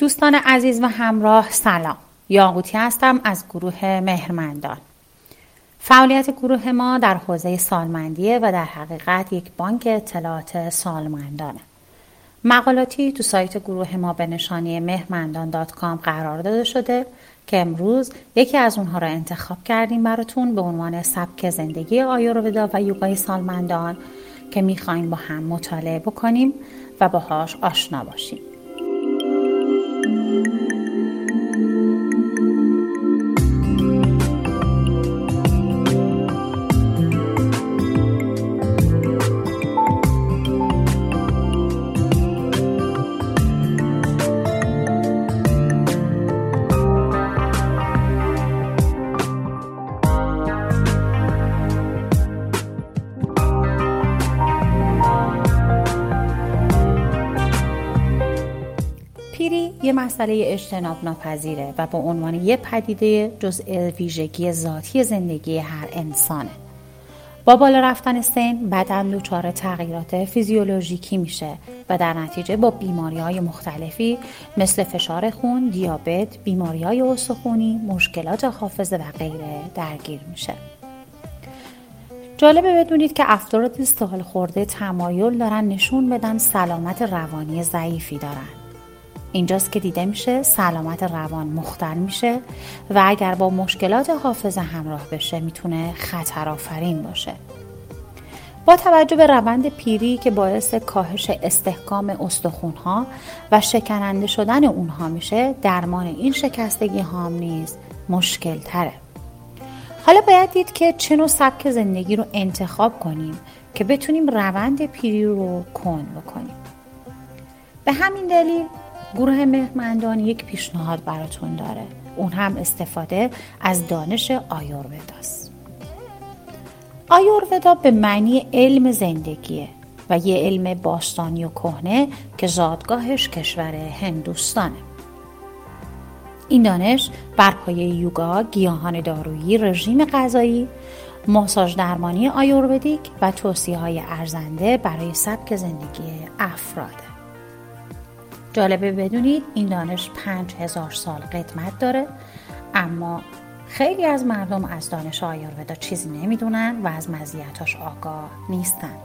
دوستان عزیز و همراه سلام. یاقوتی هستم از گروه مهرمندان. فعالیت گروه ما در حوزه سالمندیه و در حقیقت یک بانک اطلاعات سالمندانه. مقالاتی تو سایت گروه ما به نشانی مهرمندان قرار داده شده که امروز یکی از اونها را انتخاب کردیم براتون به عنوان سبک زندگی آیورودا و یوگای سالمندان که می‌خوایم با هم مطالعه بکنیم و باهاش آشنا باشیم. یه مسئله اجتناب ناپذیره و به عنوان یه پدیده جزء ویژگی ذاتی زندگی هر انسانه. با بالا رفتن سن بدن دچار تغییرات فیزیولوژیکی میشه و در نتیجه با بیماری های مختلفی مثل فشار خون، دیابت، بیماری های استخونی، مشکلات حافظه و غیره درگیر میشه. جالبه بدونید که افراد سال خورده تمایل دارن نشون بدن سلامت روانی ضعیفی دارن. اینجاست که دیده میشه سلامت روان مختل میشه و اگر با مشکلات حافظه همراه بشه می‌تونه خطر آفرین باشه. با توجه به روند پیری که باعث کاهش استحکام استخونها و شکننده شدن اونها میشه درمان این شکستگی ها نیز مشکل تره حالا باید دید که چه نوع سبک زندگی رو انتخاب کنیم که بتونیم روند پیری رو کن بکنیم. به همین دلیل گروه مهمندان یک پیشنهاد براتون داره. اون هم استفاده از دانش آیورویداست. آیورودا به معنی علم زندگیه و یه علم باستانی و کهنه که زادگاهش کشور هندوستانه. این دانش بر پایه یوگا، گیاهان دارویی، رژیم غذایی، ماساژ درمانی آیورویدیک و توصیه های ارزنده برای سبک زندگی افراده. جالبه بدونید این دانش پنج هزار سال قدمت داره اما خیلی از مردم از دانش آیورودا چیزی نمی‌دونن و از مزیتاش آگاه نیستن.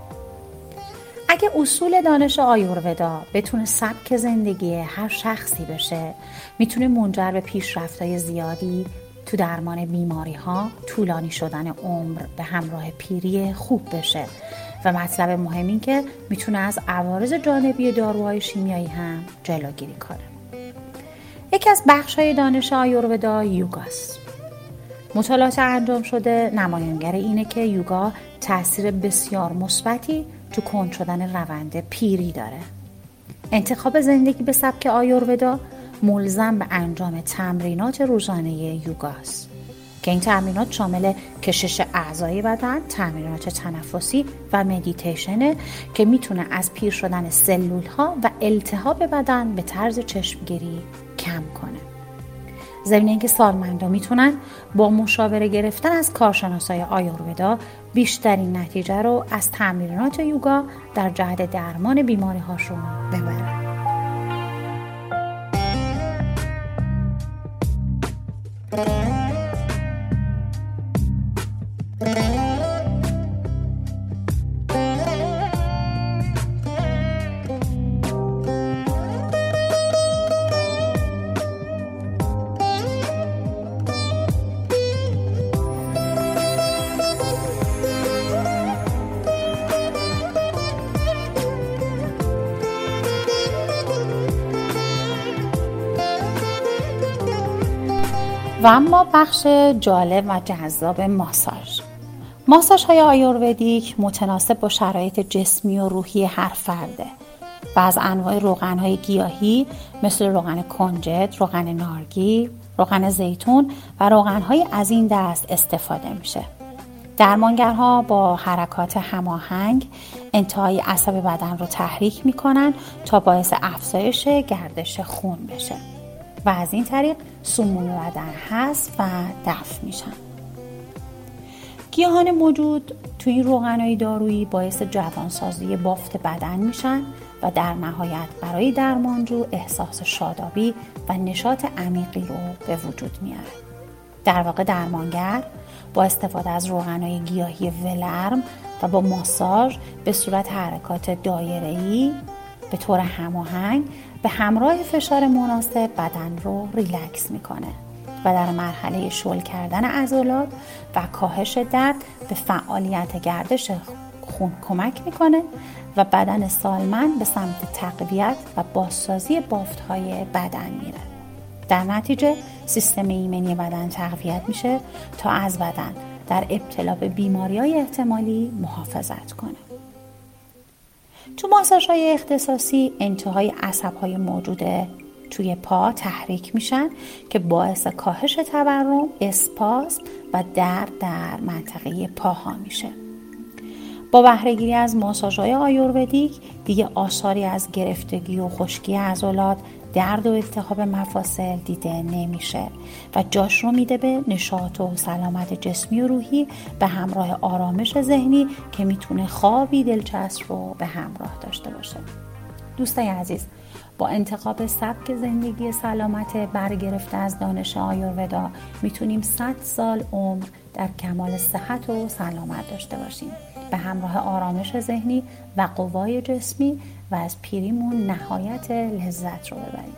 اگه اصول دانش آیورودا بتونه سبک زندگی هر شخصی بشه می‌تونه منجر به پیشرفتهای زیادی تو درمان بیماری ها طولانی شدن عمر به همراه پیری خوب بشه. و مطلب مهم این که می‌تونه از عوارض جانبی داروهای شیمیایی هم جلوگیری کنه. یکی از بخش های دانش آیورودا یوگاست مطالعات انجام شده نمایانگر اینه که یوگا تاثیر بسیار مثبتی تو کند شدن روند پیری داره. انتخاب زندگی به سبک آیورودا ملزم به انجام تمرینات روزانه یوگاست. که این تمرینات شامل کشش اعضای بدن، تمرینات تنفسی و مدیتیشنه که می‌تونه از پیر شدن سلول ها و التهاب بدن به طرز چشمگیری کم کنه. ضمن اینکه سالمندا می‌تونن با مشاوره گرفتن از کارشناسای آیورودا بیشترین نتیجه رو از تمرینات یوگا در جهت درمان بیماری هاشون ببرن. و اما بخش جالب و جذاب ماساژ ماساژ های آیورویدیک متناسب با شرایط جسمی و روحی هر فرده و از انواع روغن های گیاهی مثل روغن کنجد، روغن نارگی، روغن زیتون و روغن های از این دست استفاده میشه. درمانگرها با حرکات هماهنگ انتهای عصب بدن رو تحریک می‌کنن تا باعث افزایش گردش خون بشه. و از این طریق سموم بدن هست و دفع میشن. گیاهان موجود توی این روغنهای دارویی باعث جوانسازی بافت بدن میشن و در نهایت برای درمانجو احساس شادابی و نشاط عمیقی رو به وجود میاره. در واقع درمانگر با استفاده از روغنهای گیاهی ولرم و با ماساژ به صورت حرکات دایره‌ای به طور هماهنگ به همراه فشار مناسب بدن رو ریلکس می‌کنه و در مرحله شل کردن عضلات و کاهش درد به فعالیت گردش خون کمک می‌کنه و بدن سالمن به سمت تقویت و بازسازی بافت های بدن میره. در نتیجه سیستم ایمنی بدن تقویت میشه تا از بدن در ابتلا به بیماری های احتمالی محافظت کنه. تو ماساژ های اختصاصی انتهای عصب های موجود توی پا تحریک میشن که باعث کاهش تورم، اسپاس و درد در منطقه پاها میشه. با بهرهگیری از ماساژهای آیورویدیک دیگه آثاری از گرفتگی و خشکی عضلات درد و التهاب مفاصل دیده نمیشه و جاش رو میده به نشاط و سلامت جسمی و روحی به همراه آرامش ذهنی که می‌تونه خوابی دلچسب رو به همراه داشته باشه. دوستای عزیز با انتخاب سبک زندگی سلامت برگرفته از دانش آیورودا می‌تونیم 100 سال عمر در کمال صحت و سلامت داشته باشیم. به همراه آرامش ذهنی و قوای جسمی و از پیریمون نهایت لذت رو ببریم.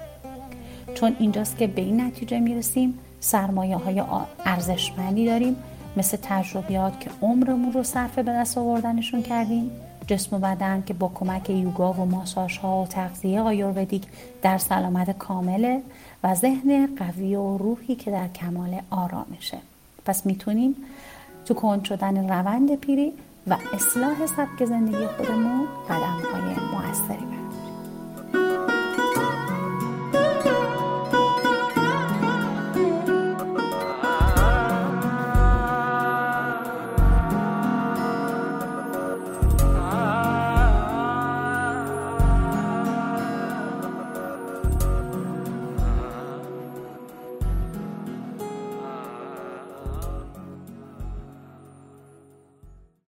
چون اینجاست که به این نتیجه می‌رسیم سرمایه های ارزشمندی داریم. مثل تجربیات که عمرمون رو صرف به دست آوردنشون کردیم. جسم و بدن که با کمک یوگا و ماساژ ها و تغذیه آیورویدیک در سلامت کامله و ذهن قوی و روحی که در کمال آرامشه. پس می‌تونیم تو کند شدن روند پیری و اصلاح سبک زندگی خودمون